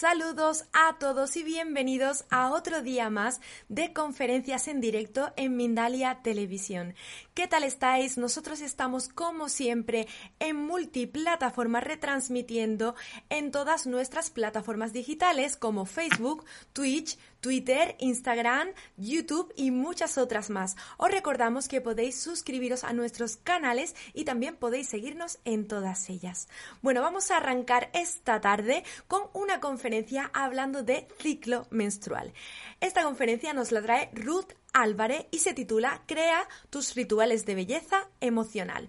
saludos a todos y bienvenidos a otro día más de conferencias en directo en Mindalia Televisión. ¿Qué tal estáis? Nosotros estamos como siempre en multiplataformas retransmitiendo en todas nuestras plataformas digitales como Facebook, Twitch, Twitter, Instagram, YouTube y muchas otras más. Os recordamos que podéis suscribiros a nuestros canales y también podéis seguirnos en todas ellas. Bueno, vamos a arrancar esta tarde con una conferencia hablando de ciclo menstrual. Esta conferencia nos la trae Ruth Álvarez y se titula Crea tus rituales de belleza emocional.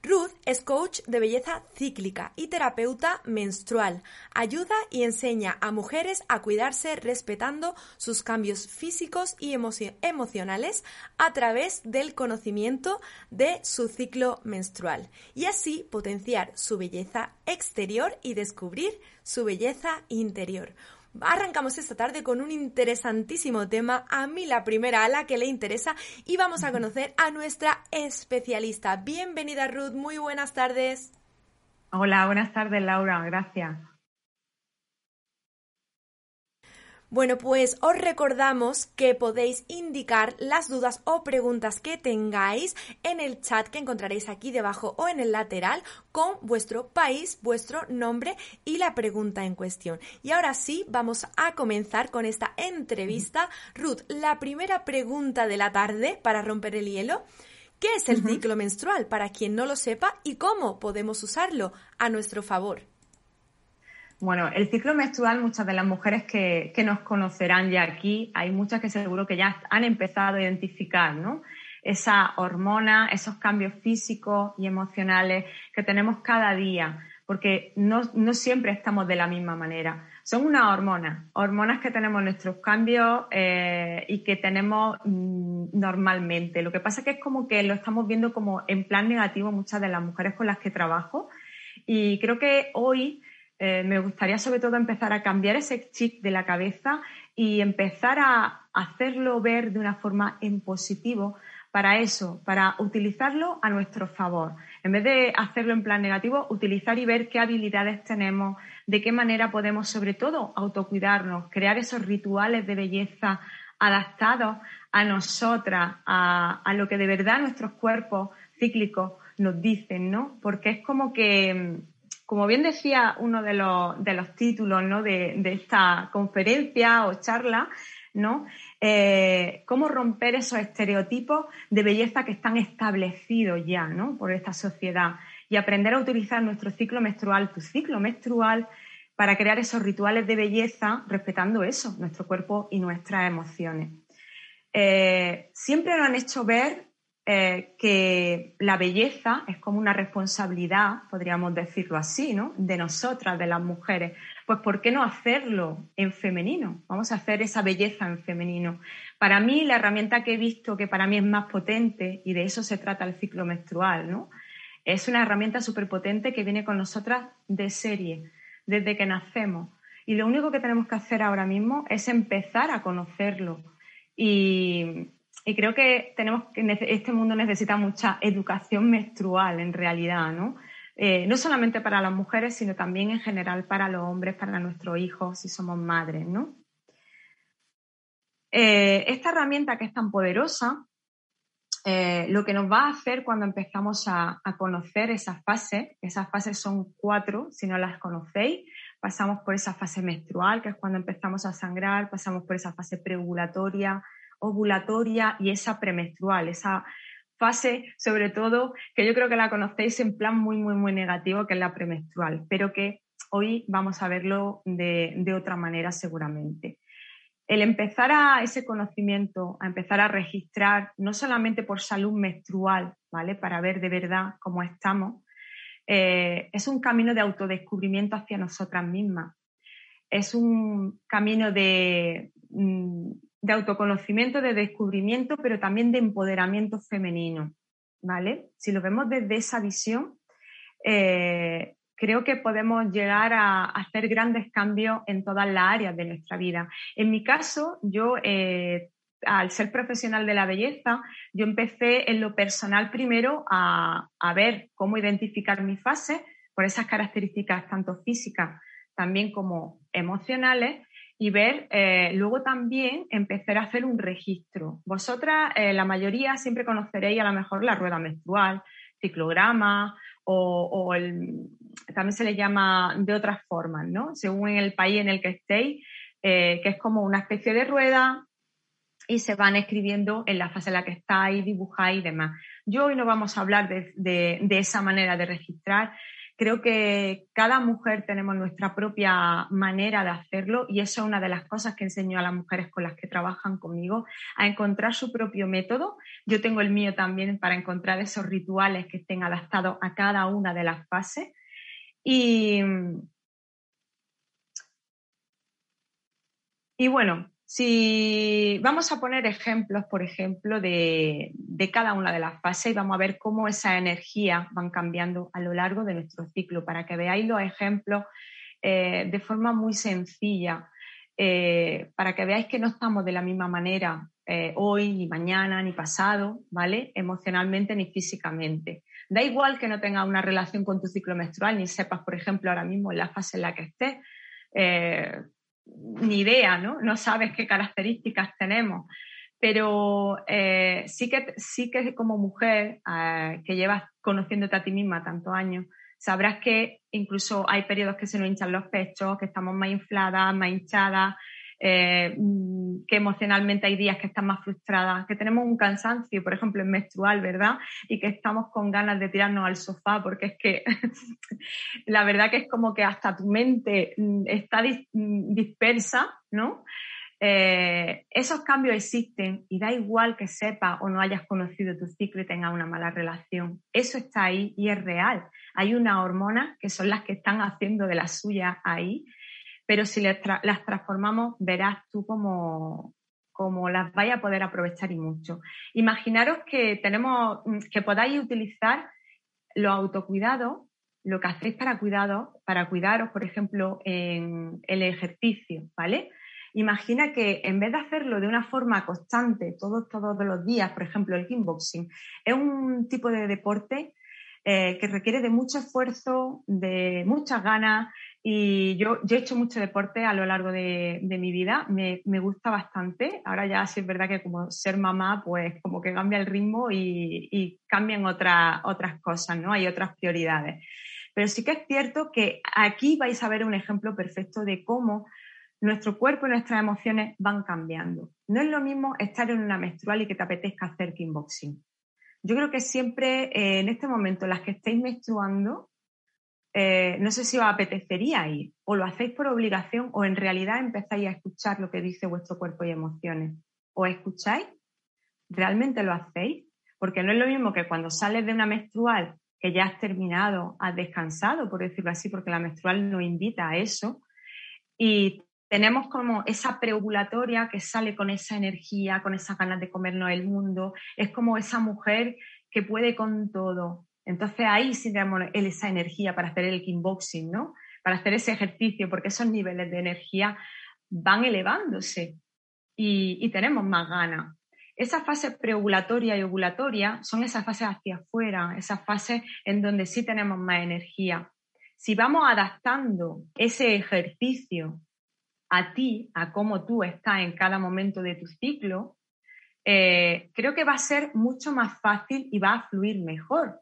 Ruth es coach de belleza cíclica y terapeuta menstrual. Ayuda y enseña a mujeres a cuidarse respetando sus cambios físicos y emocionales a través del conocimiento de su ciclo menstrual y así potenciar su belleza exterior y descubrir su belleza interior. Arrancamos esta tarde con un interesantísimo tema, a mí la primera a la que le interesa, y vamos a conocer a nuestra especialista. Bienvenida Ruth, muy buenas tardes. Hola, buenas tardes Laura, gracias. Bueno, pues os recordamos que podéis indicar las dudas o preguntas que tengáis en el chat que encontraréis aquí debajo o en el lateral con vuestro país, vuestro nombre y la pregunta en cuestión. Y ahora sí, vamos a comenzar con esta entrevista. Ruth, la primera pregunta de la tarde para romper el hielo. ¿Qué es el ciclo menstrual para quien no lo sepa y cómo podemos usarlo a nuestro favor? Bueno, el ciclo menstrual, muchas de las mujeres que, nos conocerán ya aquí, hay muchas que seguro que ya han empezado a identificar, ¿no? Esa hormona, esos cambios físicos y emocionales que tenemos cada día, porque no, siempre estamos de la misma manera. Son unas hormonas, hormonas que tenemos nuestros cambios eh, y que tenemos mm, normalmente. Lo que pasa es que es como que lo estamos viendo como en plan negativo muchas de las mujeres con las que trabajo. Y creo que hoy eh, me gustaría sobre todo empezar a cambiar ese chip de la cabeza y empezar a hacerlo ver de una forma en positivo para eso, para utilizarlo a nuestro favor. En vez de hacerlo en plan negativo, utilizar y ver qué habilidades tenemos, de qué manera podemos sobre todo autocuidarnos, crear esos rituales de belleza adaptados a nosotras, a, a lo que de verdad nuestros cuerpos cíclicos nos dicen, ¿no? Porque es como que como bien decía uno de los, títulos de, esta conferencia o charla, ¿no? Eh, cómo romper esos estereotipos de belleza que están establecidos ya ¿no? por esta sociedad y aprender a utilizar nuestro ciclo menstrual, tu ciclo menstrual, para crear esos rituales de belleza respetando eso, nuestro cuerpo y nuestras emociones. Eh, siempre nos han hecho ver eh, que la belleza es como una responsabilidad, podríamos decirlo así, ¿no? De nosotras, de las mujeres. Pues ¿por qué no hacerlo en femenino? Vamos a hacer esa belleza en femenino. Para mí, la herramienta que he visto que para mí es más potente, y de eso se trata el ciclo menstrual, ¿no? Es una herramienta súper potente que viene con nosotras de serie, desde que nacemos. Y lo único que tenemos que hacer ahora mismo es empezar a conocerlo. Y, y creo que tenemos este mundo necesita mucha educación menstrual en realidad, ¿no? Eh, no solamente para las mujeres, sino también en general para los hombres, para nuestros hijos, si somos madres, ¿no? Eh, esta herramienta que es tan poderosa, eh, lo que nos va a hacer cuando empezamos a, a, conocer esas fases, esas fases son cuatro, si no las conocéis, pasamos por esa fase menstrual, que es cuando empezamos a sangrar, pasamos por esa fase preovulatoria, ovulatoria y esa premenstrual, esa fase, sobre todo, que yo creo que la conocéis en plan muy, muy, muy negativo, que es la premenstrual, pero que hoy vamos a verlo de, otra manera seguramente. El empezar a ese conocimiento, a empezar a registrar, no solamente por salud menstrual, ¿vale? Para ver de verdad cómo estamos, eh, es un camino de autodescubrimiento hacia nosotras mismas. Es un camino de, mm, de autoconocimiento, de descubrimiento, pero también de empoderamiento femenino, ¿vale? Si lo vemos desde esa visión, eh, creo que podemos llegar a, hacer grandes cambios en todas las áreas de nuestra vida. En mi caso, yo, eh, al ser profesional de la belleza, yo empecé en lo personal primero a, a ver cómo identificar mi fase por esas características tanto físicas también como emocionales y ver, eh, luego también empezar a hacer un registro. Vosotras, eh, la mayoría, siempre conoceréis a lo mejor la rueda menstrual, ciclograma o, también se le llama de otras formas, ¿no? Según el país en el que estéis, eh, que es como una especie de rueda y se van escribiendo en la fase en la que estáis, dibujáis y demás. Yo hoy no vamos a hablar de esa manera de registrar, Creo que cada mujer tenemos nuestra propia manera de hacerlo y eso es una de las cosas que enseño a las mujeres con las que trabajan conmigo, a encontrar su propio método. Yo tengo el mío también para encontrar esos rituales que estén adaptados a cada una de las fases. Y, y bueno, si vamos a poner ejemplos, por ejemplo, de, cada una de las fases y vamos a ver cómo esa energía van cambiando a lo largo de nuestro ciclo, para que veáis los ejemplos eh, de forma muy sencilla, eh, para que veáis que no estamos de la misma manera eh, hoy, ni mañana, ni pasado, ¿vale? Emocionalmente ni físicamente. Da igual que no tengas una relación con tu ciclo menstrual, ni sepas, por ejemplo, ahora mismo en la fase en la que estés ni idea, ¿no? No sabes qué características tenemos. Pero eh, sí, que, sí que como mujer eh, que llevas conociéndote a ti misma tantos años, sabrás que incluso hay periodos que se nos hinchan los pechos, que estamos más infladas, más hinchadas, eh, mm, que emocionalmente hay días que están más frustradas, que tenemos un cansancio, por ejemplo, en menstrual, ¿verdad? Y que estamos con ganas de tirarnos al sofá, porque es que la verdad que es como que hasta tu mente mm, está mm, dispersa, ¿no? Eh, esos cambios existen y da igual que sepas o no hayas conocido tu ciclo y tengas una mala relación. Eso está ahí y es real. Hay unas hormonas que son las que están haciendo de la suya ahí pero si las, transformamos, verás tú cómo, las vais a poder aprovechar y mucho. Imaginaros que tenemos, que podáis utilizar los autocuidados, lo que hacéis para cuidados, para cuidaros, por ejemplo, en el ejercicio, ¿vale? Imagina que en vez de hacerlo de una forma constante todos, todos los días, por ejemplo, el kickboxing, es un tipo de deporte eh, que requiere de mucho esfuerzo, de muchas ganas. Y yo, he hecho mucho deporte a lo largo de, mi vida, me, gusta bastante. Ahora ya sí es verdad que como ser mamá, pues como que cambia el ritmo y, cambian otras otras cosas, ¿no? Hay otras prioridades. Pero sí que es cierto que aquí vais a ver un ejemplo perfecto de cómo nuestro cuerpo y nuestras emociones van cambiando. No es lo mismo estar en una menstrual y que te apetezca hacer kickboxing. Yo creo que siempre eh, en este momento, las que estéis menstruando, eh, no sé si os apetecería ir, o lo hacéis por obligación, o en realidad empezáis a escuchar lo que dice vuestro cuerpo y emociones. ¿O escucháis? ¿Realmente lo hacéis? Porque no es lo mismo que cuando sales de una menstrual que ya has terminado, has descansado, por decirlo así, porque la menstrual nos invita a eso, y tenemos como esa preovulatoria que sale con esa energía, con esas ganas de comernos el mundo, es como esa mujer que puede con todo. Entonces ahí sí tenemos esa energía para hacer el kickboxing, ¿no? Para hacer ese ejercicio, porque esos niveles de energía van elevándose y, tenemos más ganas. Esas fases preovulatoria y ovulatoria son esas fases hacia afuera, esas fases en donde sí tenemos más energía. Si vamos adaptando ese ejercicio a ti, a cómo tú estás en cada momento de tu ciclo, eh, creo que va a ser mucho más fácil y va a fluir mejor.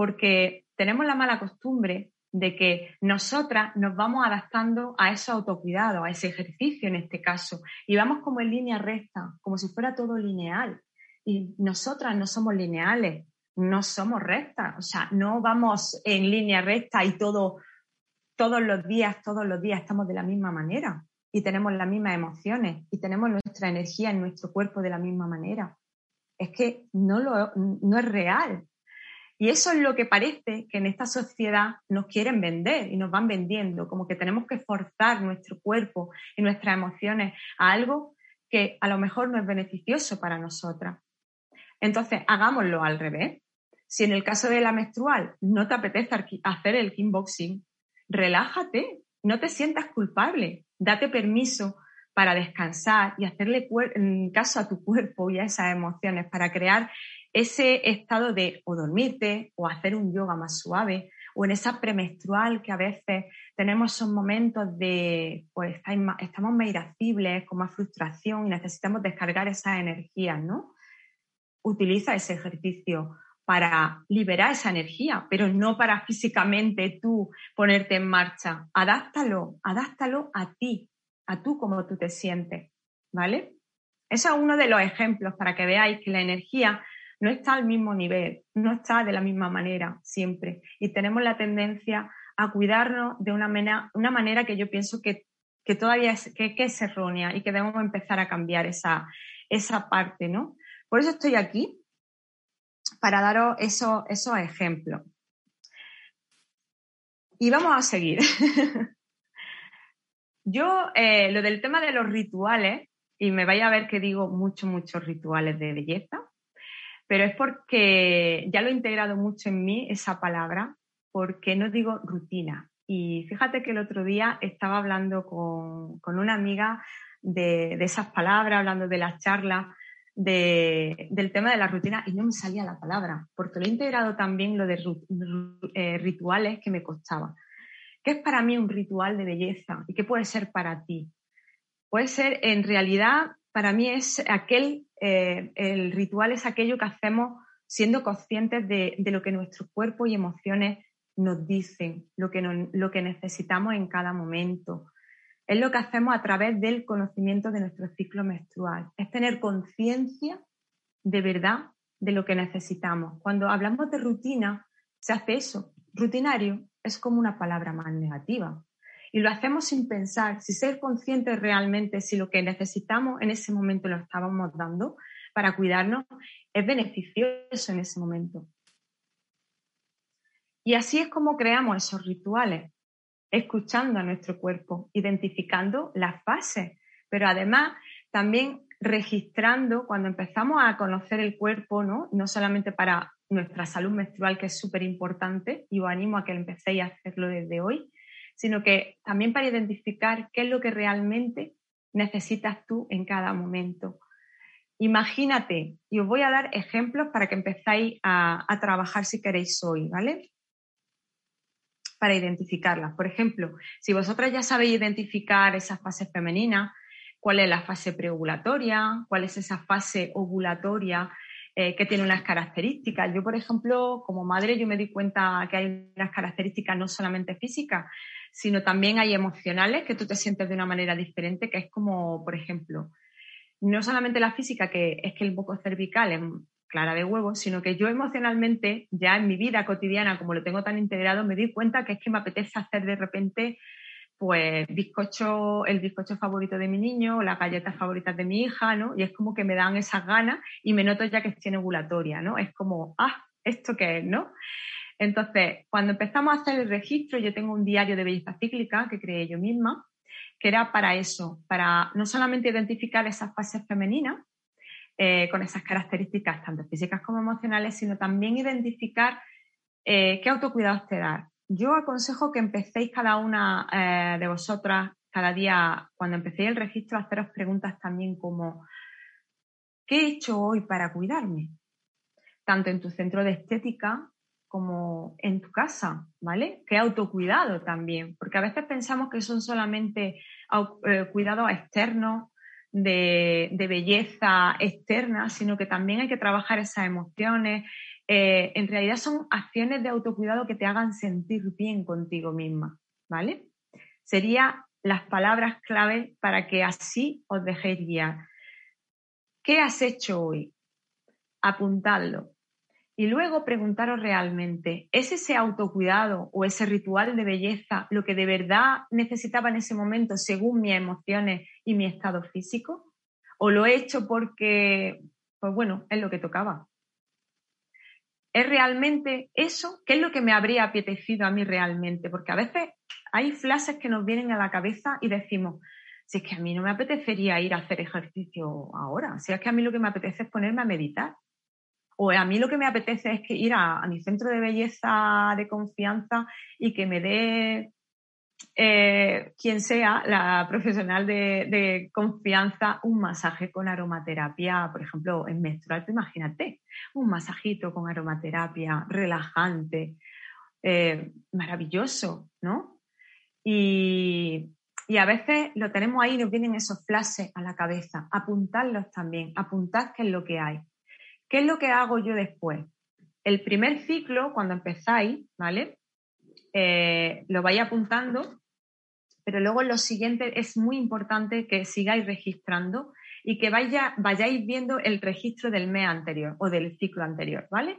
Porque tenemos la mala costumbre de que nosotras nos vamos adaptando a ese autocuidado, a ese ejercicio en este caso, y vamos como en línea recta, como si fuera todo lineal. Y nosotras no somos lineales, no somos rectas, o sea, no vamos en línea recta y todo todos los días, todos los días estamos de la misma manera y tenemos las mismas emociones y tenemos nuestra energía en nuestro cuerpo de la misma manera. Es que no, lo, no es real. Y eso es lo que parece que en esta sociedad nos quieren vender y nos van vendiendo, como que tenemos que forzar nuestro cuerpo y nuestras emociones a algo que a lo mejor no es beneficioso para nosotras. Entonces, hagámoslo al revés. Si en el caso de la menstrual no te apetece hacer el kickboxing, relájate, no te sientas culpable, date permiso para descansar y hacerle caso a tu cuerpo y a esas emociones, para crear ese estado de o dormirte o hacer un yoga más suave o en esa premenstrual que a veces tenemos esos momentos de, pues estamos más irascibles, con más frustración y necesitamos descargar esas energías, ¿no? Utiliza ese ejercicio para liberar esa energía, pero no para físicamente tú ponerte en marcha. Adáptalo, adáptalo a ti, a tú como tú te sientes, ¿vale? Eso es uno de los ejemplos para que veáis que la energía no está al mismo nivel, no está de la misma manera siempre. Y tenemos la tendencia a cuidarnos de una manera, una manera que yo pienso que, todavía es, que, es errónea y que debemos empezar a cambiar esa, esa parte, ¿no? Por eso estoy aquí, para daros esos, esos ejemplos. Y vamos a seguir. yo, eh, lo del tema de los rituales, y me vaya a ver que digo muchos, muchos rituales de belleza, pero es porque ya lo he integrado mucho en mí esa palabra, porque no digo rutina. Y fíjate que el otro día estaba hablando con, una amiga de, esas palabras, hablando de las charlas, del tema de la rutina y no me salía la palabra, porque lo he integrado también lo de eh, rituales que me costaba. ¿Qué es para mí un ritual de belleza y qué puede ser para ti? Puede ser, en realidad, para mí es aquel eh, el ritual es aquello que hacemos siendo conscientes de, lo que nuestro cuerpo y emociones nos dicen, lo que, lo que necesitamos en cada momento. Es lo que hacemos a través del conocimiento de nuestro ciclo menstrual. Es tener conciencia de verdad de lo que necesitamos. Cuando hablamos de rutina, se hace eso. Rutinario es como una palabra más negativa. Y lo hacemos sin pensar, si ser conscientes realmente si lo que necesitamos en ese momento lo estábamos dando para cuidarnos, es beneficioso en ese momento. Y así es como creamos esos rituales, escuchando a nuestro cuerpo, identificando las fases, pero además también registrando cuando empezamos a conocer el cuerpo, ¿no? No solamente para nuestra salud menstrual, que es súper importante, y os animo a que empecéis a hacerlo desde hoy, sino que también para identificar qué es lo que realmente necesitas tú en cada momento. Imagínate, y os voy a dar ejemplos para que empezáis a, trabajar si queréis hoy, ¿vale? Para identificarlas. Por ejemplo, si vosotras ya sabéis identificar esas fases femeninas, cuál es la fase preovulatoria, cuál es esa fase ovulatoria eh, que tiene unas características. Yo, por ejemplo, como madre, yo me di cuenta que hay unas características no solamente físicas, sino también hay emocionales que tú te sientes de una manera diferente, que es como, por ejemplo, no solamente la física, que es que el boco cervical es clara de huevo, sino que yo emocionalmente, ya en mi vida cotidiana, como lo tengo tan integrado, me di cuenta que es que me apetece hacer de repente pues bizcocho, el bizcocho favorito de mi niño las galletas favoritas de mi hija, ¿no? Y es como que me dan esas ganas y me noto ya que estoy ovulatoria, ¿no? Es como, ah, ¿esto qué es, no? Entonces, cuando empezamos a hacer el registro, yo tengo un diario de belleza cíclica que creé yo misma, que era para eso, para no solamente identificar esas fases femeninas, eh, con esas características tanto físicas como emocionales, sino también identificar eh, qué autocuidados te dar. Yo aconsejo que empecéis cada una eh, de vosotras, cada día, cuando empecéis el registro, a haceros preguntas también como, ¿qué he hecho hoy para cuidarme? Tanto en tu centro de estética como en tu casa, ¿vale? Que autocuidado también, porque a veces pensamos que son solamente eh, cuidados externos, de, belleza externa, sino que también hay que trabajar esas emociones. Eh, en realidad son acciones de autocuidado que te hagan sentir bien contigo misma, ¿vale? Serían las palabras clave para que así os dejéis guiar. ¿Qué has hecho hoy? Apuntadlo. Y luego preguntaros realmente, ¿es ese autocuidado o ese ritual de belleza lo que de verdad necesitaba en ese momento según mis emociones y mi estado físico? ¿O lo he hecho porque, pues bueno, es lo que tocaba? ¿Es realmente eso? ¿Qué es lo que me habría apetecido a mí realmente? Porque a veces hay frases que nos vienen a la cabeza y decimos, si es que a mí no me apetecería ir a hacer ejercicio ahora, si es que a mí lo que me apetece es ponerme a meditar o a mí lo que me apetece es que ir a, mi centro de belleza de confianza y que me dé eh, quien sea la profesional de, confianza, un masaje con aromaterapia, por ejemplo, en menstrual, imagínate, un masajito con aromaterapia relajante, eh, maravilloso, ¿no? Y, y, a veces lo tenemos ahí nos vienen esos flashes a la cabeza, apuntarlos también, apuntad qué es lo que hay. ¿Qué es lo que hago yo después? El primer ciclo, cuando empezáis, ¿vale? Eh, lo vais apuntando, pero luego lo siguiente es muy importante que sigáis registrando y que vayáis viendo el registro del mes anterior o del ciclo anterior, ¿vale?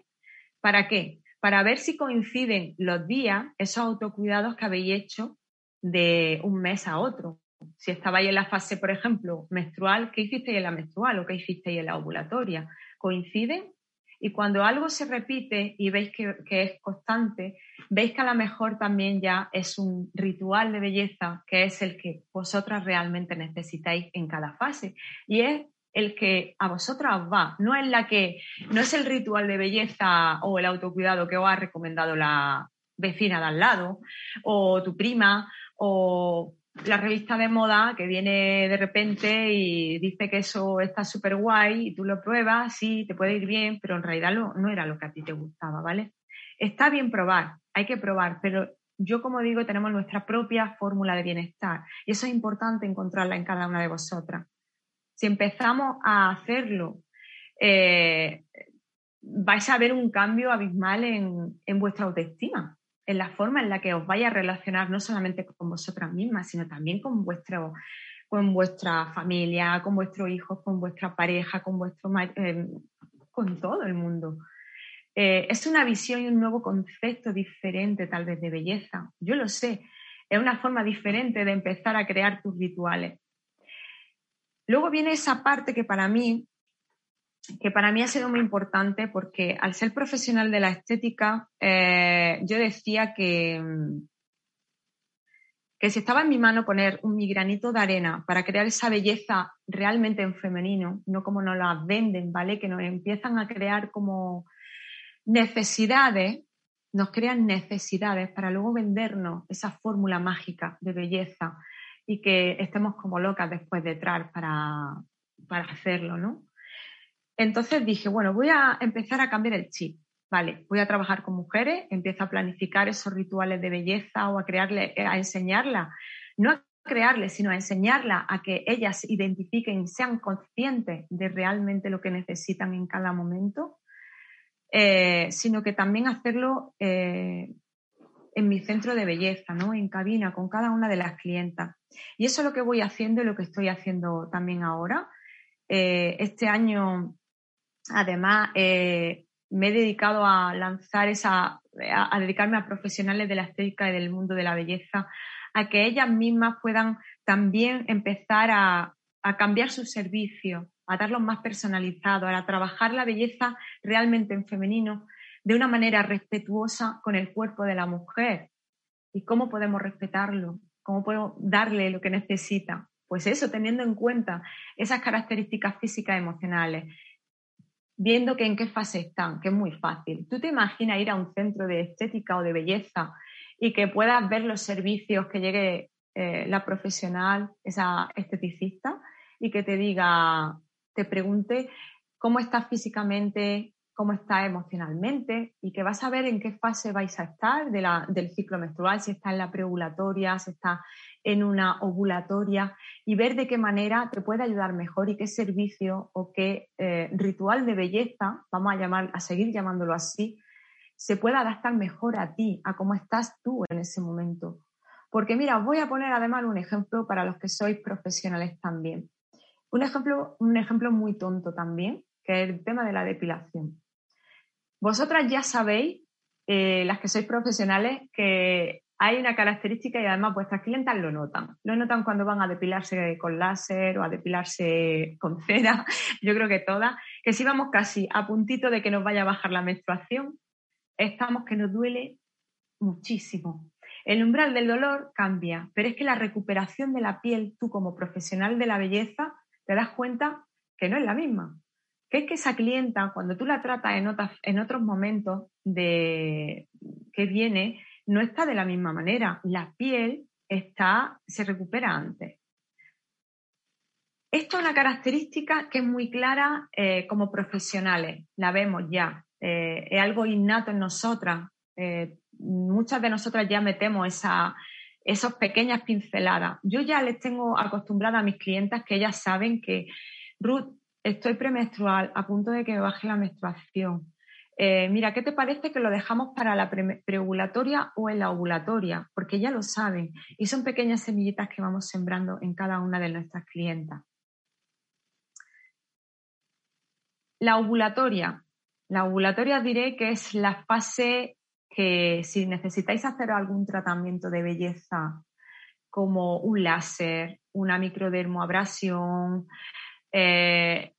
¿Para qué? Para ver si coinciden los días, esos autocuidados que habéis hecho de un mes a otro. Si estabais en la fase, por ejemplo, menstrual, ¿qué hicisteis en la menstrual o qué hicisteis en la ovulatoria? ¿Coinciden? Y cuando algo se repite y veis que, es constante, veis que a lo mejor también ya es un ritual de belleza que es el que vosotras realmente necesitáis en cada fase. Y es el que a vosotras os va, no es la que, no es el ritual de belleza o el autocuidado que os ha recomendado la vecina de al lado, o tu prima, o la revista de moda que viene de repente y dice que eso está súper guay y tú lo pruebas, sí, te puede ir bien, pero en realidad no era lo que a ti te gustaba, ¿vale? Está bien probar, hay que probar, pero yo como digo, tenemos nuestra propia fórmula de bienestar y eso es importante encontrarla en cada una de vosotras. Si empezamos a hacerlo, eh, vais a ver un cambio abismal en vuestra autoestima en la forma en la que os vaya a relacionar no solamente con vosotras mismas, sino también con vuestro con vuestra familia, con vuestros hijos, con vuestra pareja, con vuestro eh, con todo el mundo. Eh, es una visión y un nuevo concepto diferente tal vez de belleza. Yo lo sé. Es una forma diferente de empezar a crear tus rituales. Luego viene esa parte que para mí que para mí ha sido muy importante porque al ser profesional de la estética, eh, yo decía que, que si estaba en mi mano poner un granito de arena para crear esa belleza realmente en femenino, no como nos la venden, ¿vale? Que nos empiezan a crear como necesidades, nos crean necesidades para luego vendernos esa fórmula mágica de belleza y que estemos como locas después detrás para, para hacerlo, ¿no? Entonces dije, bueno, voy a empezar a cambiar el chip. Vale, voy a trabajar con mujeres, empiezo a planificar esos rituales de belleza o a crearle, a enseñarla, no a crearles, sino a enseñarla a que ellas identifiquen, sean conscientes de realmente lo que necesitan en cada momento, eh, sino que también hacerlo eh, en mi centro de belleza, ¿no? En cabina, con cada una de las clientas. Y eso es lo que voy haciendo y lo que estoy haciendo también ahora. Eh, este año Además, eh, me he dedicado a lanzar esa, a, dedicarme a profesionales de la estética y del mundo de la belleza, a que ellas mismas puedan también empezar a, cambiar sus servicios, a darlos más personalizados, a trabajar la belleza realmente en femenino de una manera respetuosa con el cuerpo de la mujer. ¿Y cómo podemos respetarlo? ¿Cómo podemos darle lo que necesita? Pues eso, teniendo en cuenta esas características físicas y emocionales, viendo que en qué fase están, que es muy fácil. Tú te imaginas ir a un centro de estética o de belleza y que puedas ver los servicios que llegue eh, la profesional, esa esteticista, y que te diga, te pregunte cómo estás físicamente, cómo estás emocionalmente y que vas a ver en qué fase vais a estar del ciclo menstrual, si está en la preovulatoria, si está en una ovulatoria y ver de qué manera te puede ayudar mejor y qué servicio o qué eh, ritual de belleza, vamos a, llamar, a seguir llamándolo así, se puede adaptar mejor a ti, a cómo estás tú en ese momento. Porque mira, voy a poner además un ejemplo para los que sois profesionales también. Un ejemplo, un ejemplo muy tonto también, que es el tema de la depilación. Vosotras ya sabéis, eh, las que sois profesionales, que hay una característica y además vuestras clientas lo notan. Lo notan cuando van a depilarse con láser o a depilarse con cera, yo creo que todas, que si vamos casi a puntito de que nos vaya a bajar la menstruación, estamos que nos duele muchísimo. El umbral del dolor cambia, pero es que la recuperación de la piel, tú como profesional de la belleza, te das cuenta que no es la misma. Que es que esa clienta, cuando tú la tratas en, en otros momentos de que viene, no está de la misma manera. La piel está, se recupera antes. Esto es una característica que es muy clara eh, como profesionales, la vemos ya, eh, es algo innato en nosotras. Eh, muchas de nosotras ya metemos esa, esas pequeñas pinceladas. Yo ya les tengo acostumbrada a mis clientas que ellas saben que, Ruth, estoy premenstrual, a punto de que baje la menstruación. Mira, ¿qué te parece que lo dejamos para la preovulatoria o en la ovulatoria? Porque ya lo saben y son pequeñas semillitas que vamos sembrando en cada una de nuestras clientas. La ovulatoria. La ovulatoria diré que es la fase que si necesitáis hacer algún tratamiento de belleza como un láser, una microdermoabrasión, eh,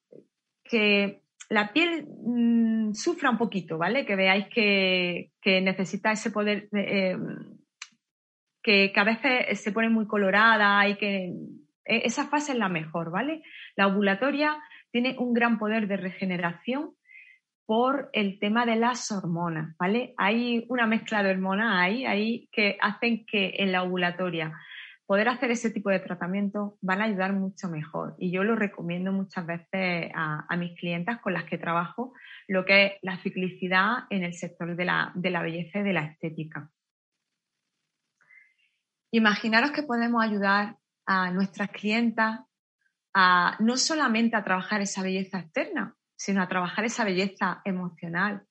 que la piel mm, sufra un poquito, ¿vale? Que veáis que, necesita ese poder, eh, que, a veces se pone muy colorada y que e, esa fase es la mejor, ¿vale? La ovulatoria tiene un gran poder de regeneración por el tema de las hormonas, ¿vale? Hay una mezcla de hormonas ahí, ahí que hacen que en la ovulatoria poder hacer ese tipo de tratamiento van a ayudar mucho mejor. Y yo lo recomiendo muchas veces a, mis clientas con las que trabajo, lo que es la ciclicidad en el sector de la, de la belleza y de la estética. Imaginaros que podemos ayudar a nuestras clientas no solamente a trabajar esa belleza externa, sino a trabajar esa belleza emocional.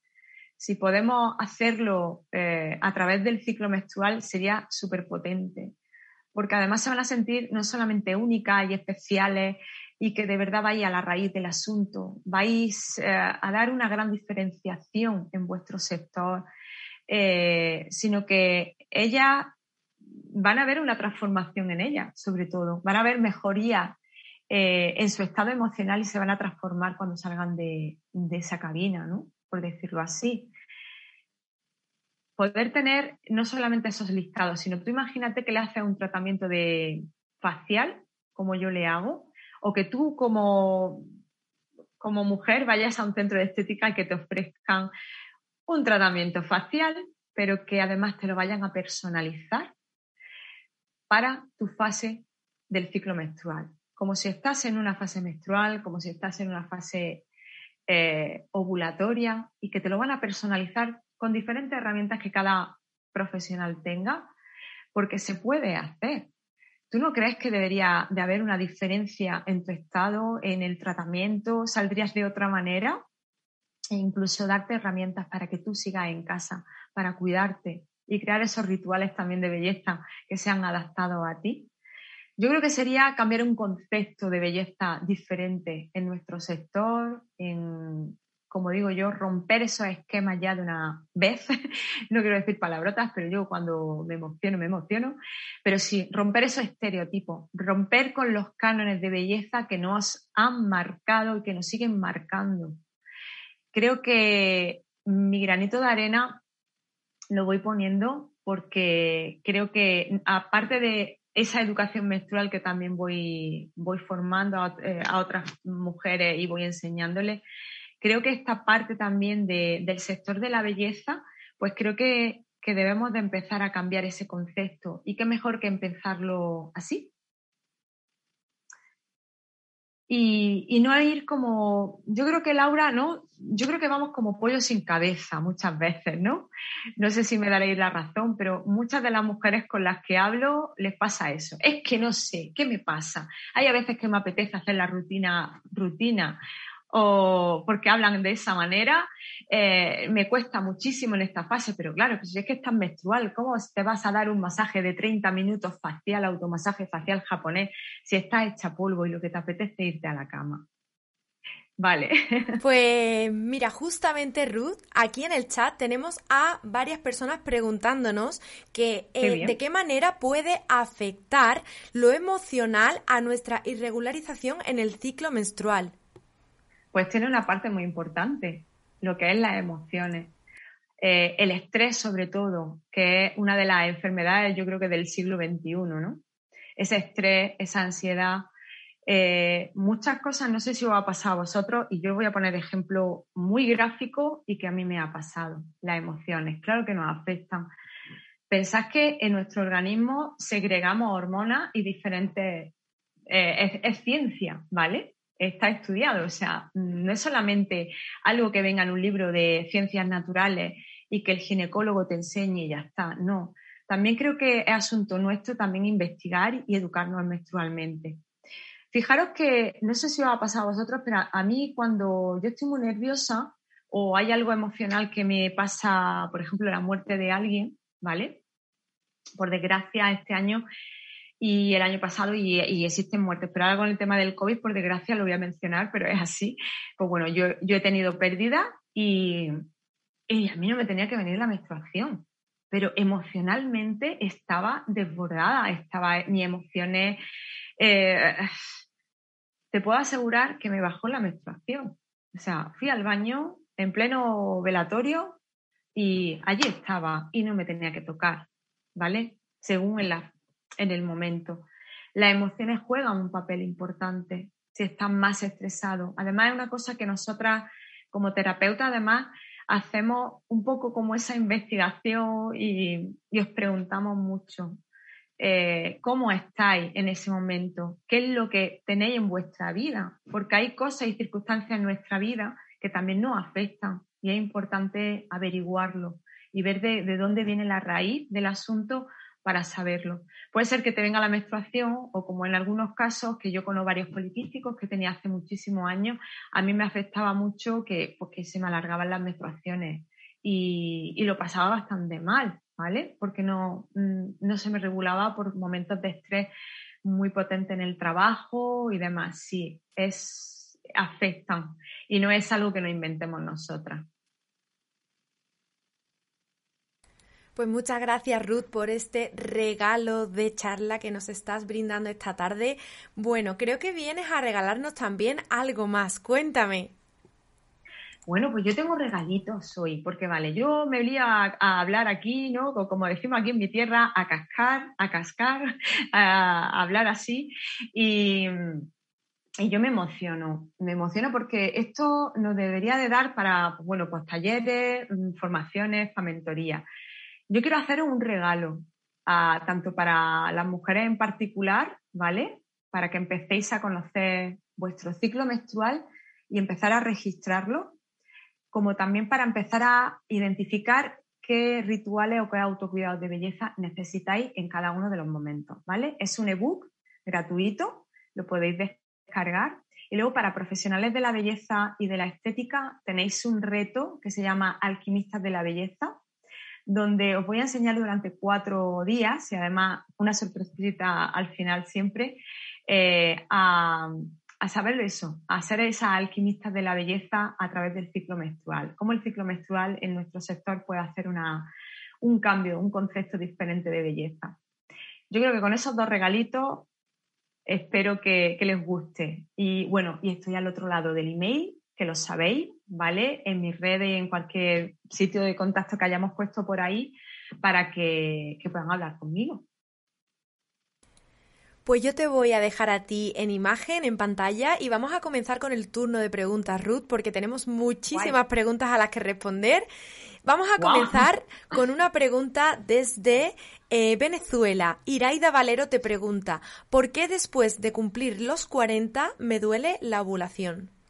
Si podemos hacerlo eh, a través del ciclo menstrual sería súper potente, porque además se van a sentir no solamente únicas y especiales y que de verdad vais a la raíz del asunto, vais eh, a dar una gran diferenciación en vuestro sector, eh, sino que ellas van a ver una transformación en ella, sobre todo, van a ver mejoría eh, en su estado emocional y se van a transformar cuando salgan de, esa cabina. Por decirlo así. Poder tener no solamente esos listados, sino tú imagínate que le haces un tratamiento de facial, como yo le hago, o que tú como, como mujer vayas a un centro de estética y que te ofrezcan un tratamiento facial, pero que además te lo vayan a personalizar para tu fase del ciclo menstrual. Como si estás en una fase menstrual, como si estás en una fase eh, ovulatoria y que te lo van a personalizar con diferentes herramientas que cada profesional tenga, porque se puede hacer. ¿Tú no crees que debería de haber una diferencia en tu estado, en el tratamiento? ¿Saldrías de otra manera? E incluso darte herramientas para que tú sigas en casa, para cuidarte y crear esos rituales también de belleza que sean adaptados a ti. Yo creo que sería cambiar un concepto de belleza diferente en nuestro sector, en, como digo yo, romper esos esquemas ya de una vez. no quiero decir palabrotas, pero yo cuando me emociono, me emociono. Pero sí, romper esos estereotipos, romper con los cánones de belleza que nos han marcado y que nos siguen marcando. Creo que mi granito de arena lo voy poniendo porque creo que aparte de esa educación menstrual que también voy, formando eh, a, otras mujeres y voy enseñándoles. Creo que esta parte también del sector de la belleza, pues creo que, que debemos de empezar a cambiar ese concepto y qué mejor que empezarlo así, y, no ir como, yo creo que Laura, ¿no? Yo creo que vamos como pollo sin cabeza muchas veces, ¿no? No sé si me daréis la razón, pero muchas de las mujeres con las que hablo les pasa eso. Es que no sé, ¿qué me pasa? Hay a veces que me apetece hacer la rutina, rutina o porque hablan de esa manera, eh, me cuesta muchísimo en esta fase, pero claro, pues si es que estás menstrual, ¿cómo te vas a dar un masaje de 30 minutos facial, automasaje facial japonés, si estás hecha polvo y lo que te apetece irte a la cama? Vale. Pues mira, justamente Ruth, aquí en el chat tenemos a varias personas preguntándonos que eh, de qué manera puede afectar lo emocional a nuestra irregularización en el ciclo menstrual pues tiene una parte muy importante, lo que es las emociones. Eh, el estrés, sobre todo, que es una de las enfermedades, yo creo que del siglo XXI, ¿no? Ese estrés, esa ansiedad, eh, muchas cosas, no sé si os ha pasado a vosotros, y yo voy a poner ejemplo muy gráfico y que a mí me ha pasado, las emociones, claro que nos afectan, Pensad que en nuestro organismo segregamos hormonas y diferentes... Eh, es, ciencia, ¿vale? Está estudiado, o sea, no es solamente algo que venga en un libro de ciencias naturales y que el ginecólogo te enseñe y ya está, no. También creo que es asunto nuestro también investigar y educarnos menstrualmente. Fijaros que, no sé si os ha pasado a vosotros, pero a mí cuando yo estoy muy nerviosa o hay algo emocional que me pasa, por ejemplo, la muerte de alguien, ¿vale? por desgracia, este año y el año pasado y, existen muertes. Pero ahora con el tema del COVID, por desgracia, lo voy a mencionar, pero es así. Pues bueno, yo, he tenido pérdida y, a mí no me tenía que venir la menstruación, pero emocionalmente estaba desbordada, estaba mis emociones... Eh, te puedo asegurar que me bajó la menstruación. O sea, fui al baño en pleno velatorio y allí estaba y no me tenía que tocar. ¿vale? Según en, en el momento. Las emociones juegan un papel importante si están más estresados. Además, es una cosa que nosotras, como terapeutas, además, hacemos un poco como esa investigación y, os preguntamos mucho. Eh, cómo estáis en ese momento, qué es lo que tenéis en vuestra vida, porque hay cosas y circunstancias en nuestra vida que también nos afectan y es importante averiguarlo y ver de, dónde viene la raíz del asunto para saberlo. Puede ser que te venga la menstruación o como en algunos casos que yo con varios poliquísticos que tenía hace muchísimos años, a mí me afectaba mucho que, porque se me alargaban las menstruaciones y, lo pasaba bastante mal, ¿vale? Porque no, mm, no se me regulaba por momentos de estrés muy potente en el trabajo y demás. Sí, es, afectan y no es algo que nos inventemos nosotras. Pues muchas gracias Ruth por este regalo de charla que nos estás brindando esta tarde. Bueno, creo que vienes a regalarnos también algo más. Cuéntame. Bueno, pues yo tengo regalitos hoy, porque vale, yo me voy a, hablar aquí, ¿no? Como decimos aquí en mi tierra, a cascar, a cascar, a, hablar así. Y, y yo me emociono, me emociono porque esto nos debería de dar para, bueno, pues talleres, mm, formaciones, para mentoría. Yo quiero hacer un regalo, tanto para las mujeres en particular, ¿vale? Para que empecéis a conocer vuestro ciclo menstrual y empezar a registrarlo, como también para empezar a identificar qué rituales o qué autocuidados de belleza necesitáis en cada uno de los momentos, ¿vale? Es un ebook gratuito, lo podéis descargar. Y luego para profesionales de la belleza y de la estética tenéis un reto que se llama Alquimistas de la Belleza, donde os voy a enseñar durante cuatro días y además una sorpresita al final siempre eh, a, saber eso, a ser esa alquimista de la belleza a través del ciclo menstrual. Cómo el ciclo menstrual en nuestro sector puede hacer un cambio, un concepto diferente de belleza. Yo creo que con esos dos regalitos espero que les guste. Y bueno, y estoy al otro lado del email, que lo sabéis, ¿vale? En mis redes y en cualquier sitio de contacto que hayamos puesto por ahí para que, puedan hablar conmigo. Pues yo te voy a dejar a ti en imagen, en pantalla, y vamos a comenzar con el turno de preguntas, Ruth, porque tenemos muchísimas preguntas a las que responder. Vamos a comenzar con una pregunta desde eh, Venezuela. Iraida Valero te pregunta, ¿por qué después de cumplir los 40 me duele la ovulación?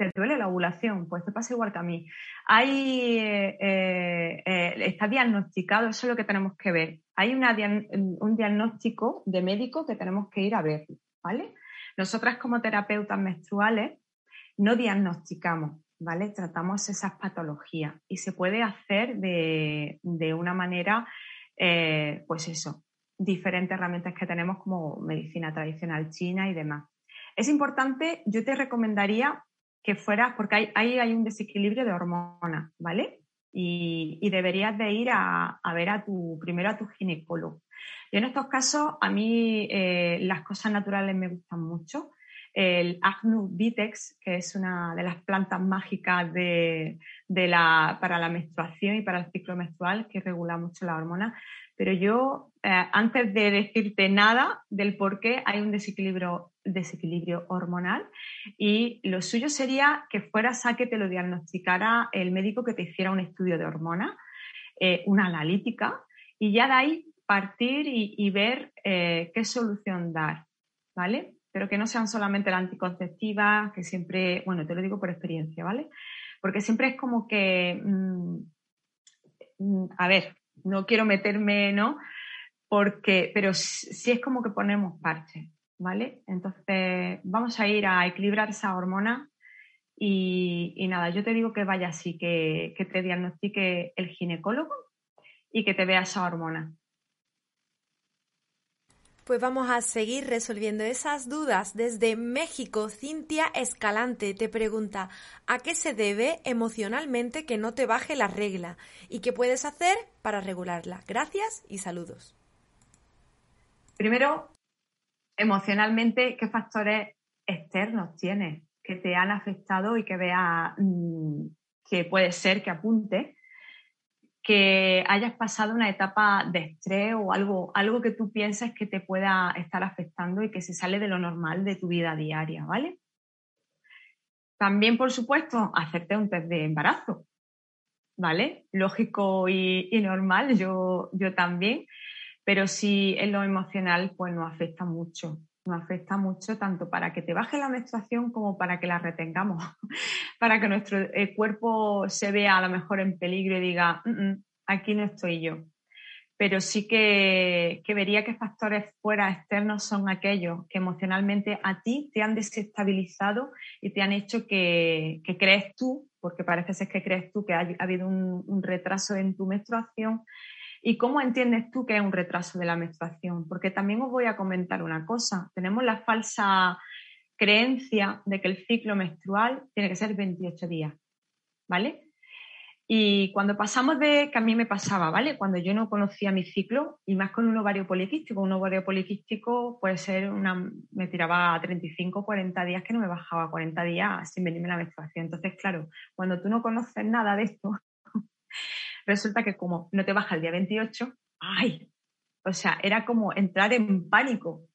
¿Te duele la ovulación? Pues te pasa igual que a mí. Hay, eh, eh, está diagnosticado, eso es lo que tenemos que ver. Hay un diagnóstico de médico que tenemos que ir a ver, ¿vale? Nosotras como terapeutas menstruales no diagnosticamos, ¿vale? Tratamos esas patologías y se puede hacer de, una manera, eh, pues eso, diferentes herramientas que tenemos como medicina tradicional china y demás. Es importante, yo te recomendaría que fuera, porque ahí hay, un desequilibrio de hormonas, ¿vale? Y, deberías de ir a, ver a tu, primero a tu ginecólogo. Y en estos casos, a mí eh, las cosas naturales me gustan mucho. El Agnu Vitex, que es una de las plantas mágicas de, la, para la menstruación y para el ciclo menstrual, que regula mucho la hormona. Pero yo, eh, antes de decirte nada del por qué hay un desequilibrio desequilibrio hormonal y lo suyo sería que fueras a que te lo diagnosticara el médico que te hiciera un estudio de hormona, eh, una analítica y ya de ahí partir y, ver eh, qué solución dar, ¿vale? Pero que no sean solamente la anticonceptiva, que siempre, bueno, te lo digo por experiencia, ¿vale? Porque siempre es como que, mm, mm, a ver, no quiero meterme, ¿no? Porque, pero sí es como que ponemos parches, ¿vale? Entonces, vamos a ir a equilibrar esa hormona y, nada, yo te digo que vaya así, que, que te diagnostique el ginecólogo y que te vea esa hormona. Pues vamos a seguir resolviendo esas dudas. Desde México, Cintia Escalante te pregunta, ¿a qué se debe emocionalmente que no te baje la regla? ¿Y qué puedes hacer para regularla? Gracias y saludos. Primero, emocionalmente, ¿qué factores externos tienes que te han afectado y que vea mm, que puede ser que apunte que hayas pasado una etapa de estrés o algo, algo que tú piensas que te pueda estar afectando y que se sale de lo normal de tu vida diaria, ¿vale? También, por supuesto, hacerte un test de embarazo, ¿vale? Lógico y, y normal, yo, yo también, pero si en lo emocional, pues nos afecta mucho nos afecta mucho tanto para que te baje la menstruación como para que la retengamos, para que nuestro eh, cuerpo se vea a lo mejor en peligro y diga, mm, mm, aquí no estoy yo. Pero sí que, vería que factores fuera externos son aquellos que emocionalmente a ti te han desestabilizado y te han hecho que, crees tú, porque parece ser que crees tú que ha, habido un retraso en tu menstruación, ¿Y cómo entiendes tú que es un retraso de la menstruación? Porque también os voy a comentar una cosa. Tenemos la falsa creencia de que el ciclo menstrual tiene que ser 28 días, ¿vale? Y cuando pasamos de, que a mí me pasaba, ¿vale? Cuando yo no conocía mi ciclo, y más con un ovario poliquístico, un ovario poliquístico puede ser una, me tiraba a 35, 40 días que no me bajaba 40 días sin venirme la menstruación. Entonces, claro, cuando tú no conoces nada de esto, resulta que como no te baja el día 28, ¡ay! O sea, era como entrar en pánico.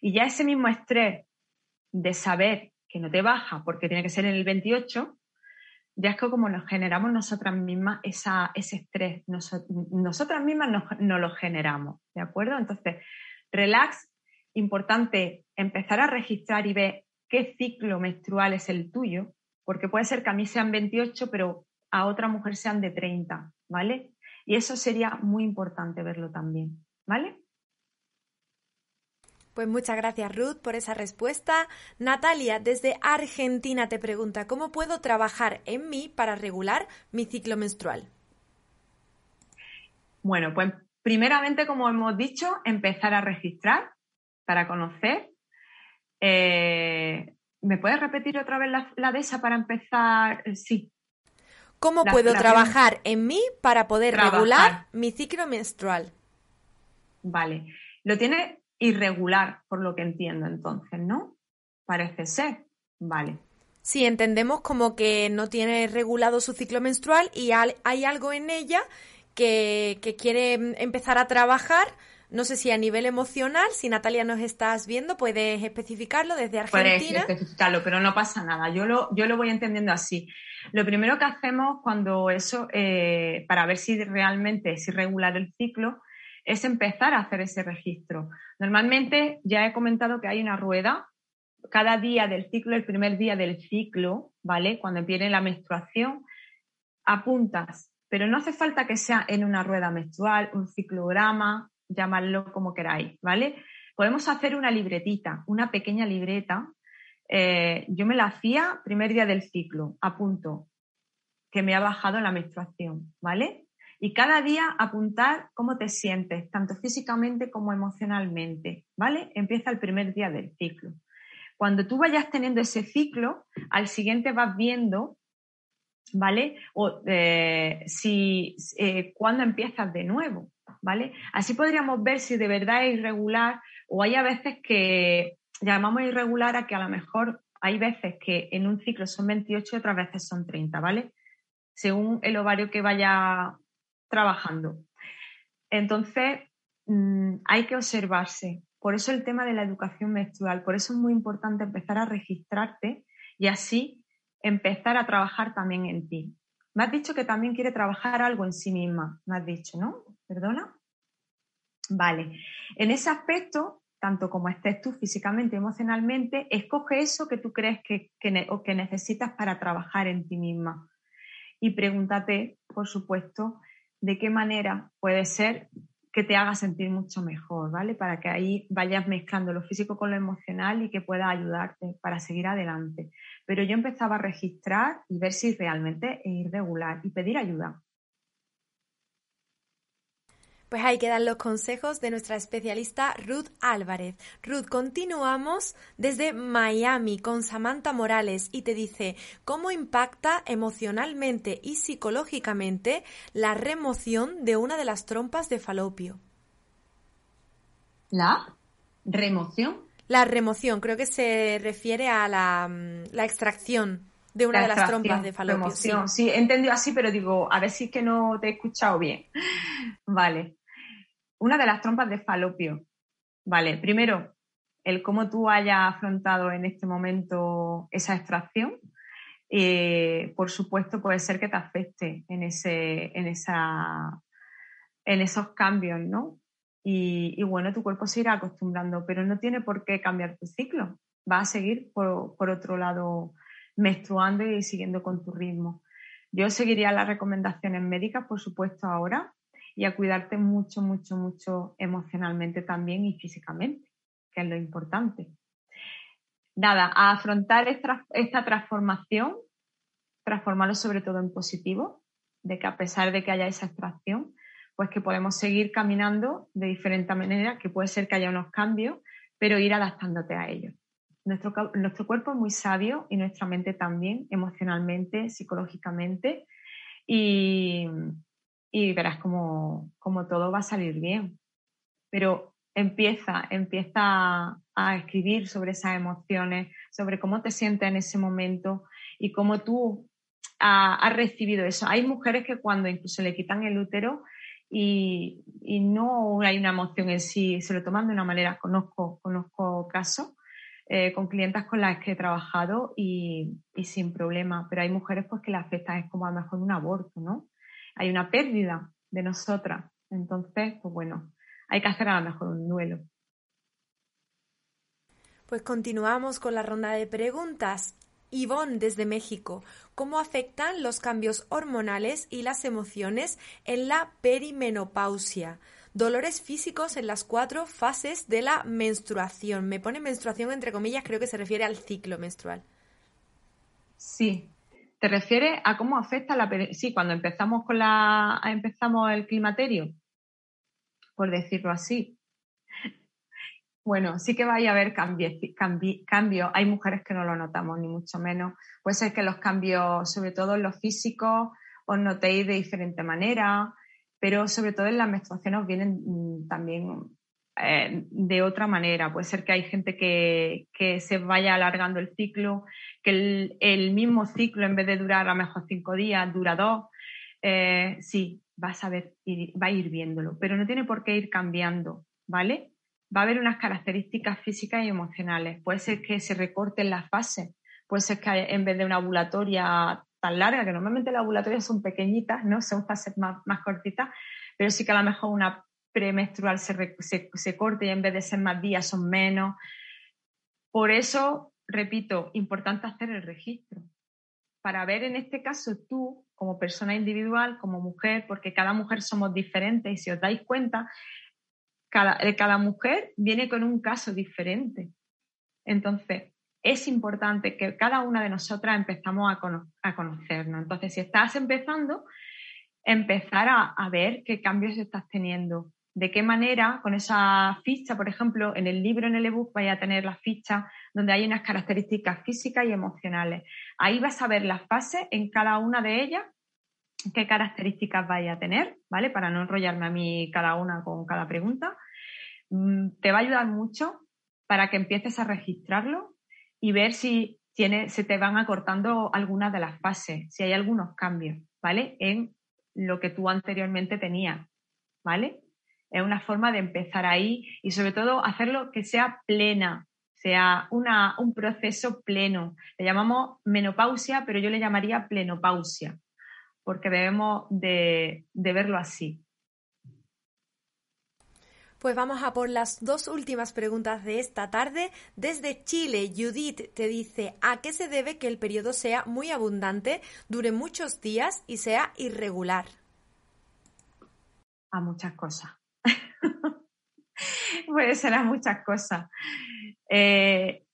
Y ya ese mismo estrés de saber que no te baja porque tiene que ser en el 28, ya es que como nos generamos nosotras mismas esa, ese estrés, nosotras mismas nos, nos, lo generamos, ¿de acuerdo? Entonces, relax, importante empezar a registrar y ver qué ciclo menstrual es el tuyo, porque puede ser que a mí sean 28, pero a otra mujer sean de 30, ¿vale? Y eso sería muy importante verlo también, ¿vale? Pues muchas gracias Ruth por esa respuesta. Natalia desde Argentina te pregunta, ¿cómo puedo trabajar en mí para regular mi ciclo menstrual? Bueno, pues primeramente, como hemos dicho, empezar a registrar para conocer. Eh, ¿Me puedes repetir otra vez la, de esa para empezar? Sí, ¿Cómo puedo trabajar en mí para poder regular mi ciclo menstrual? Vale. Lo tiene irregular, por lo que entiendo entonces, ¿no? Parece ser. Vale. Sí, entendemos como que no tiene regulado su ciclo menstrual y hay algo en ella que, que quiere empezar a trabajar. No sé si a nivel emocional, si Natalia nos estás viendo, puedes especificarlo desde Argentina. Puedes especificarlo, pero no pasa nada. Yo lo, yo lo voy entendiendo así. Lo primero que hacemos cuando eso, eh, para ver si realmente es irregular el ciclo, es empezar a hacer ese registro. Normalmente ya he comentado que hay una rueda cada día del ciclo, el primer día del ciclo, ¿vale? Cuando viene la menstruación, apuntas, pero no hace falta que sea en una rueda menstrual, un ciclograma, llamadlo como queráis, ¿vale? Podemos hacer una libretita, una pequeña libreta eh, yo me la hacía primer día del ciclo, a punto, que me ha bajado la menstruación, ¿vale? Y cada día apuntar cómo te sientes, tanto físicamente como emocionalmente, ¿vale? Empieza el primer día del ciclo. Cuando tú vayas teniendo ese ciclo, al siguiente vas viendo, ¿vale? O eh, si, eh, empiezas de nuevo, ¿vale? Así podríamos ver si de verdad es irregular o hay a veces que llamamos irregular a que a lo mejor hay veces que en un ciclo son 28 y otras veces son 30, ¿vale? Según el ovario que vaya trabajando. Entonces, mm, hay que observarse. Por eso el tema de la educación menstrual, por eso es muy importante empezar a registrarte y así empezar a trabajar también en ti. Me has dicho que también quiere trabajar algo en sí misma, me has dicho, ¿no? ¿Perdona? Vale, en ese aspecto, tanto como estés tú físicamente emocionalmente, escoge eso que tú crees que, o que necesitas para trabajar en ti misma. Y pregúntate, por supuesto, de qué manera puede ser que te haga sentir mucho mejor, ¿vale? Para que ahí vayas mezclando lo físico con lo emocional y que pueda ayudarte para seguir adelante. Pero yo empezaba a registrar y ver si realmente es irregular y pedir ayuda. Pues ahí quedan los consejos de nuestra especialista Ruth Álvarez. Ruth, continuamos desde Miami con Samantha Morales y te dice cómo impacta emocionalmente y psicológicamente la remoción de una de las trompas de falopio. ¿La remoción? La remoción, creo que se refiere a la, mm, extracción de una de las trompas de falopio. Sí. sí, he entendido así, pero digo, a ver si es que no te he escuchado bien. Vale una de las trompas de falopio. Vale, primero, el cómo tú hayas afrontado en este momento esa extracción. Eh, por supuesto, puede ser que te afecte en, ese, en, esa, en esos cambios, ¿no? Y, bueno, tu cuerpo se irá acostumbrando, pero no tiene por qué cambiar tu ciclo. Va a seguir por, por otro lado menstruando y siguiendo con tu ritmo. Yo seguiría las recomendaciones médicas, por supuesto, ahora, y a cuidarte mucho, mucho, mucho emocionalmente también y físicamente, que es lo importante. Nada, a afrontar esta, esta transformación, transformarlo sobre todo en positivo, de que a pesar de que haya esa extracción, pues que podemos seguir caminando de diferente manera, que puede ser que haya unos cambios, pero ir adaptándote a ellos. Nuestro, nuestro cuerpo es muy sabio y nuestra mente también, emocionalmente, psicológicamente, y, y verás como, todo va a salir bien. Pero empieza, empieza a escribir sobre esas emociones, sobre cómo te sientes en ese momento y cómo tú has recibido eso. Hay mujeres que cuando incluso le quitan el útero y, no hay una emoción en sí, se lo toman de una manera, conozco, conozco casos eh, con clientas con las que he trabajado y, y, sin problema, pero hay mujeres pues que le afecta, es como a lo mejor un aborto, ¿no? Hay una pérdida de nosotras. Entonces, pues bueno, hay que hacer a lo mejor un duelo. Pues continuamos con la ronda de preguntas. Ivonne desde México, ¿cómo afectan los cambios hormonales y las emociones en la perimenopausia? Dolores físicos en las cuatro fases de la menstruación. Me pone menstruación entre comillas, creo que se refiere al ciclo menstrual. Sí, ¿Te refieres a cómo afecta la Sí, cuando empezamos con la empezamos el climaterio, por decirlo así. Bueno, sí que va a haber cambios, Hay mujeres que no lo notamos, ni mucho menos. Puede ser que los cambios, sobre todo en los físicos, os notéis de diferente manera, pero sobre todo en las menstruaciones vienen mm, también eh, de otra manera. Puede ser que hay gente que, se vaya alargando el ciclo, que el, mismo ciclo, en vez de durar a lo mejor cinco días, dura dos. Eh, sí, vas a ver, va a ir viéndolo, pero no tiene por qué ir cambiando, ¿vale? Va a haber unas características físicas y emocionales. Puede ser que se recorten las fases, puede ser que en vez de una ovulatoria tan larga, que normalmente las ovulatorias son pequeñitas, ¿no? Son fases más, más cortitas, pero sí que a lo mejor una premenstrual se, se, corte y en vez de ser más días son menos. Por eso, repito, importante hacer el registro para ver en este caso tú como persona individual, como mujer, porque cada mujer somos diferentes y si os dais cuenta, cada, cada mujer viene con un caso diferente. Entonces, es importante que cada una de nosotras empezamos a, a conocernos. Entonces, si estás empezando, empezar a, a, ver qué cambios estás teniendo, de qué manera con esa ficha, por ejemplo, en el libro, en el ebook, vaya a tener la ficha donde hay unas características físicas y emocionales. Ahí vas a ver las fases en cada una de ellas, qué características vaya a tener, ¿vale? Para no enrollarme a mí cada una con cada pregunta. Mm, te va a ayudar mucho para que empieces a registrarlo y ver si tiene, se te van acortando algunas de las fases, si hay algunos cambios, ¿vale? En lo que tú anteriormente tenías, ¿vale? Es una forma de empezar ahí y sobre todo hacerlo que sea plena, sea una, un proceso pleno. Le llamamos menopausia, pero yo le llamaría plenopausia, porque debemos de, de verlo así. Pues vamos a por las dos últimas preguntas de esta tarde. Desde Chile, Judith te dice, ¿a qué se debe que el periodo sea muy abundante, dure muchos días y sea irregular? A muchas cosas. Puede ser a muchas cosas. Eh,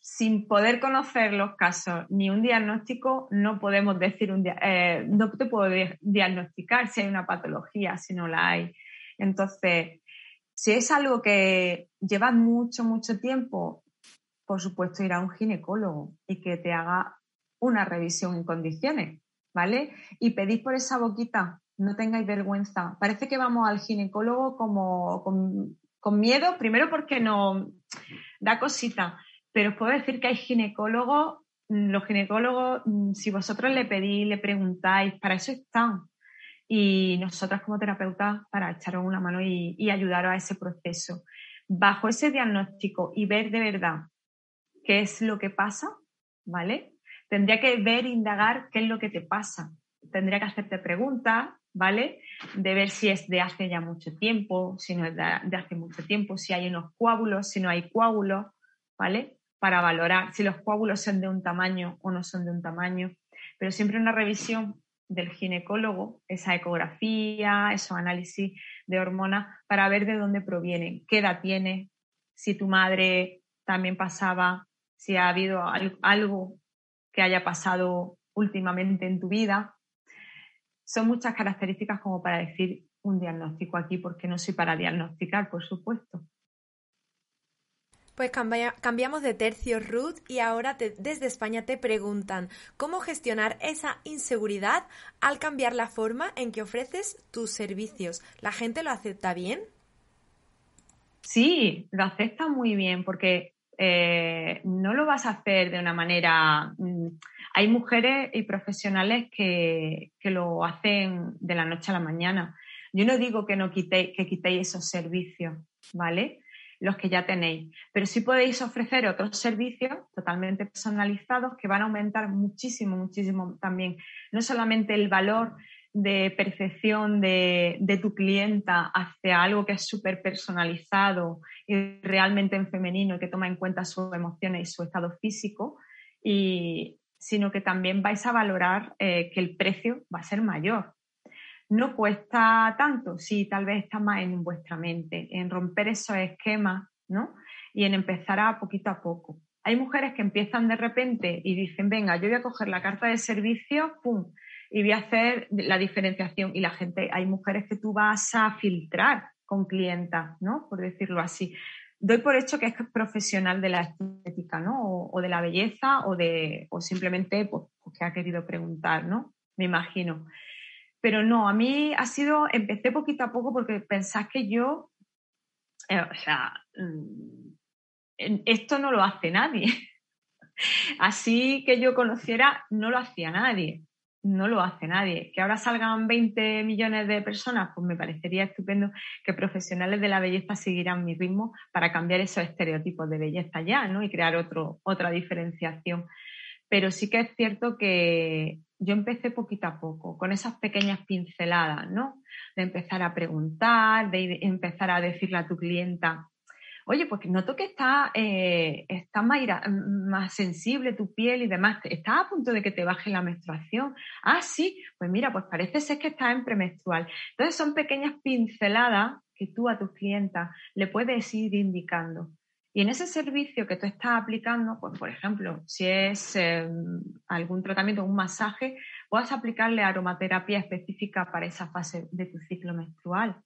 sin poder conocer los casos ni un diagnóstico, no podemos decir un eh, no te puedo diagnosticar si hay una patología, si no la hay. Entonces, si es algo que lleva mucho, mucho tiempo, por supuesto ir a un ginecólogo y que te haga una revisión en condiciones, ¿vale? Y pedís por esa boquita, no tengáis vergüenza. Parece que vamos al ginecólogo como con, con miedo, primero porque no da cosita pero os puedo decir que hay ginecólogos, mm, los ginecólogos, mm, si vosotros le pedís, le preguntáis, para eso están. Y nosotras como terapeutas para echaros una mano y, y ayudaros a ese proceso. Bajo ese diagnóstico y ver de verdad qué es lo que pasa, ¿vale? Tendría que ver, indagar qué es lo que te pasa. Tendría que hacerte preguntas, ¿vale? De ver si es de hace ya mucho tiempo, si no es de, hace mucho tiempo, si hay unos coágulos, si no hay coágulos, ¿vale? para valorar si los coágulos son de un tamaño o no son de un tamaño. Pero siempre una revisión del ginecólogo, esa ecografía, esos análisis de hormonas, para ver de dónde provienen, qué edad tiene, si tu madre también pasaba, si ha habido algo que haya pasado últimamente en tu vida. Son muchas características como para decir un diagnóstico aquí, porque no soy para diagnosticar, por supuesto. Pues cambiamos de tercio, Ruth, y ahora desde España te preguntan cómo gestionar esa inseguridad al cambiar la forma en que ofreces tus servicios. ¿La gente lo acepta bien? Sí, lo acepta muy bien porque eh, no lo vas a hacer de una manera... Mm, hay mujeres y profesionales que, que, lo hacen de la noche a la mañana. Yo no digo que no quitéis, que quitéis esos servicios, ¿vale? los que ya tenéis. Pero sí podéis ofrecer otros servicios totalmente personalizados que van a aumentar muchísimo, muchísimo también, no solamente el valor de percepción de, tu clienta hacia algo que es súper personalizado y realmente en femenino y que toma en cuenta sus emociones y su estado físico, y, sino que también vais a valorar eh, que el precio va a ser mayor no cuesta tanto, sí, tal vez está más en vuestra mente, en romper esos esquemas, ¿no? Y en empezar a poquito a poco. Hay mujeres que empiezan de repente y dicen, venga, yo voy a coger la carta de servicio, pum, y voy a hacer la diferenciación. Y la gente, hay mujeres que tú vas a filtrar con clientas, ¿no? Por decirlo así. Doy por hecho que es profesional de la estética, ¿no? O, de la belleza o de, o simplemente, pues, que ha querido preguntar, ¿no? Me imagino. Pero no, a mí ha sido, empecé poquito a poco porque pensás que yo, eh, o sea, mm, esto no lo hace nadie. Así que yo conociera, no lo hacía nadie. No lo hace nadie. Que ahora salgan 20 millones de personas, pues me parecería estupendo que profesionales de la belleza siguieran mi ritmo para cambiar esos estereotipos de belleza ya, ¿no? Y crear otro, otra diferenciación. Pero sí que es cierto que yo empecé poquito a poco, con esas pequeñas pinceladas, ¿no? De empezar a preguntar, de empezar a decirle a tu clienta, oye, pues noto que está, eh, está más, más, sensible tu piel y demás, ¿estás a punto de que te baje la menstruación? Ah, sí, pues mira, pues parece ser que estás en premenstrual. Entonces son pequeñas pinceladas que tú a tus clientas le puedes ir indicando. Y en ese servicio que tú estás aplicando, pues por ejemplo, si es em, algún tratamiento, un masaje, puedes aplicarle aromaterapia específica para esa fase de tu ciclo menstrual.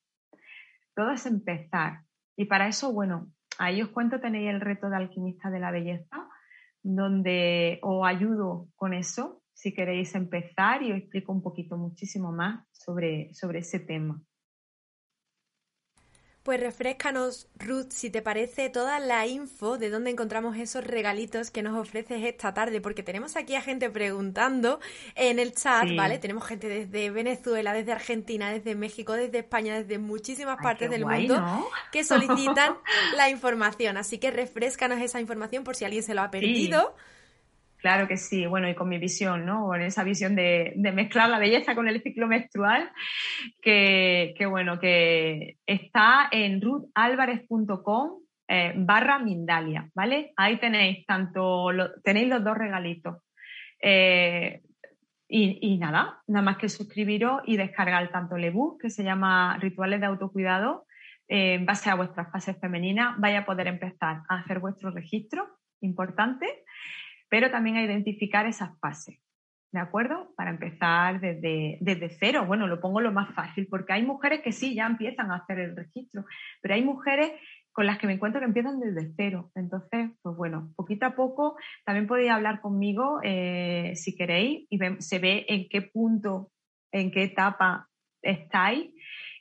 Todo es empezar. Y para eso, bueno, ahí os cuento, tenéis el reto de alquimista de la belleza, donde os ayudo con eso, si queréis empezar, y os explico un poquito muchísimo más sobre, sobre ese tema. Pues refrescanos, Ruth, si te parece, toda la info de dónde encontramos esos regalitos que nos ofreces esta tarde, porque tenemos aquí a gente preguntando en el chat, ¿vale? Tenemos gente desde Venezuela, desde Argentina, desde México, desde España, desde muchísimas partes del mundo que solicitan la información. Así que refrescanos esa información por si alguien se lo ha perdido. Claro que sí, bueno, y con mi visión, ¿no? Con esa visión de, mezclar la belleza con el ciclo menstrual, que, bueno, que está en ruthalvarez.com eh, barra Mindalia, ¿vale? Ahí tenéis tanto, tenéis los dos regalitos. Eh, y, nada, nada más que suscribiros y descargar tanto el ebook que se llama Rituales de Autocuidado en base a vuestras fases femeninas, vaya a poder empezar a hacer vuestro registro, importante, pero también a identificar esas fases. ¿De acuerdo? Para empezar desde, desde cero. Bueno, lo pongo lo más fácil, porque hay mujeres que sí, ya empiezan a hacer el registro, pero hay mujeres con las que me encuentro que empiezan desde cero. Entonces, pues bueno, poquito a poco también podéis hablar conmigo eh, si queréis y se ve en qué punto, en qué etapa estáis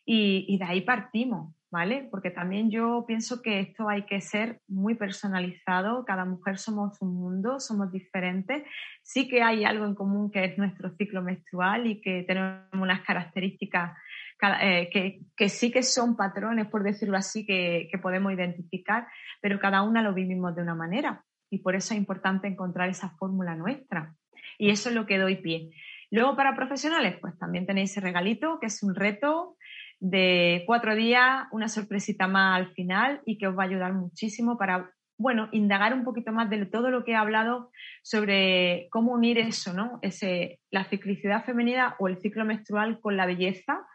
y, de ahí partimos, ¿vale? Porque también yo pienso que esto hay que ser muy personalizado, cada mujer somos un mundo, somos diferentes, sí que hay algo en común que es nuestro ciclo menstrual y que tenemos unas características eh, que, sí que son patrones, por decirlo así, que, podemos identificar, pero cada una lo vivimos de una manera y por eso es importante encontrar esa fórmula nuestra. Y eso es lo que doy pie. Luego para profesionales, pues también tenéis ese regalito, que es un reto de cuatro días, una sorpresita más al final y que os va a ayudar muchísimo para, bueno, indagar un poquito más de todo lo que he hablado sobre cómo unir eso, ¿no? Ese, la ciclicidad femenina o el ciclo menstrual con la belleza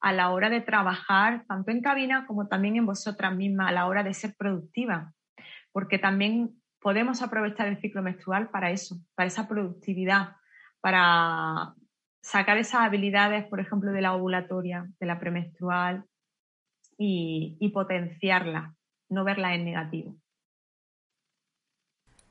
a la hora de trabajar, tanto en cabina como también en vosotras mismas, a la hora de ser productiva, porque también podemos aprovechar el ciclo menstrual para eso, para esa productividad, para sacar esas habilidades, por ejemplo, de la ovulatoria, de la premenstrual y, y potenciarla, no verla en negativo.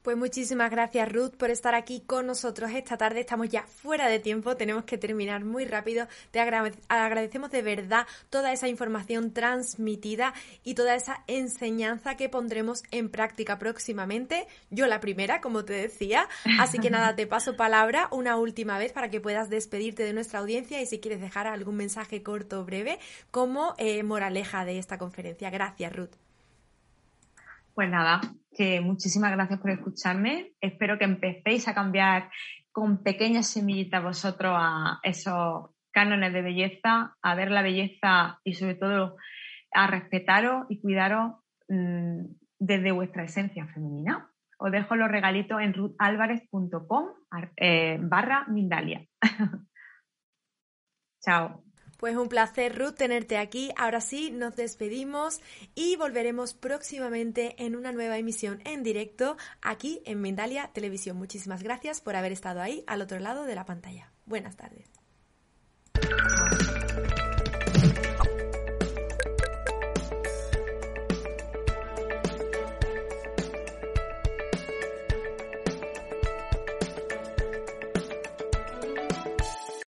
Pues muchísimas gracias Ruth por estar aquí con nosotros esta tarde. Estamos ya fuera de tiempo, tenemos que terminar muy rápido. Te agradecemos de verdad toda esa información transmitida y toda esa enseñanza que pondremos en práctica próximamente. Yo la primera, como te decía. Así que nada, te paso palabra una última vez para que puedas despedirte de nuestra audiencia y si quieres dejar algún mensaje corto o breve como eh, moraleja de esta conferencia. Gracias Ruth. Pues nada, que muchísimas gracias por escucharme. Espero que empecéis a cambiar con pequeñas semillitas vosotros a esos cánones de belleza, a ver la belleza y sobre todo a respetaros y cuidaros mm, desde vuestra esencia femenina. Os dejo los regalitos en ruthalvarez.com eh, barra Mindalia. Chao. Pues un placer, Ruth, tenerte aquí. Ahora sí, nos despedimos y volveremos próximamente en una nueva emisión en directo aquí en Mindalia Televisión. Muchísimas gracias por haber estado ahí al otro lado de la pantalla. Buenas tardes.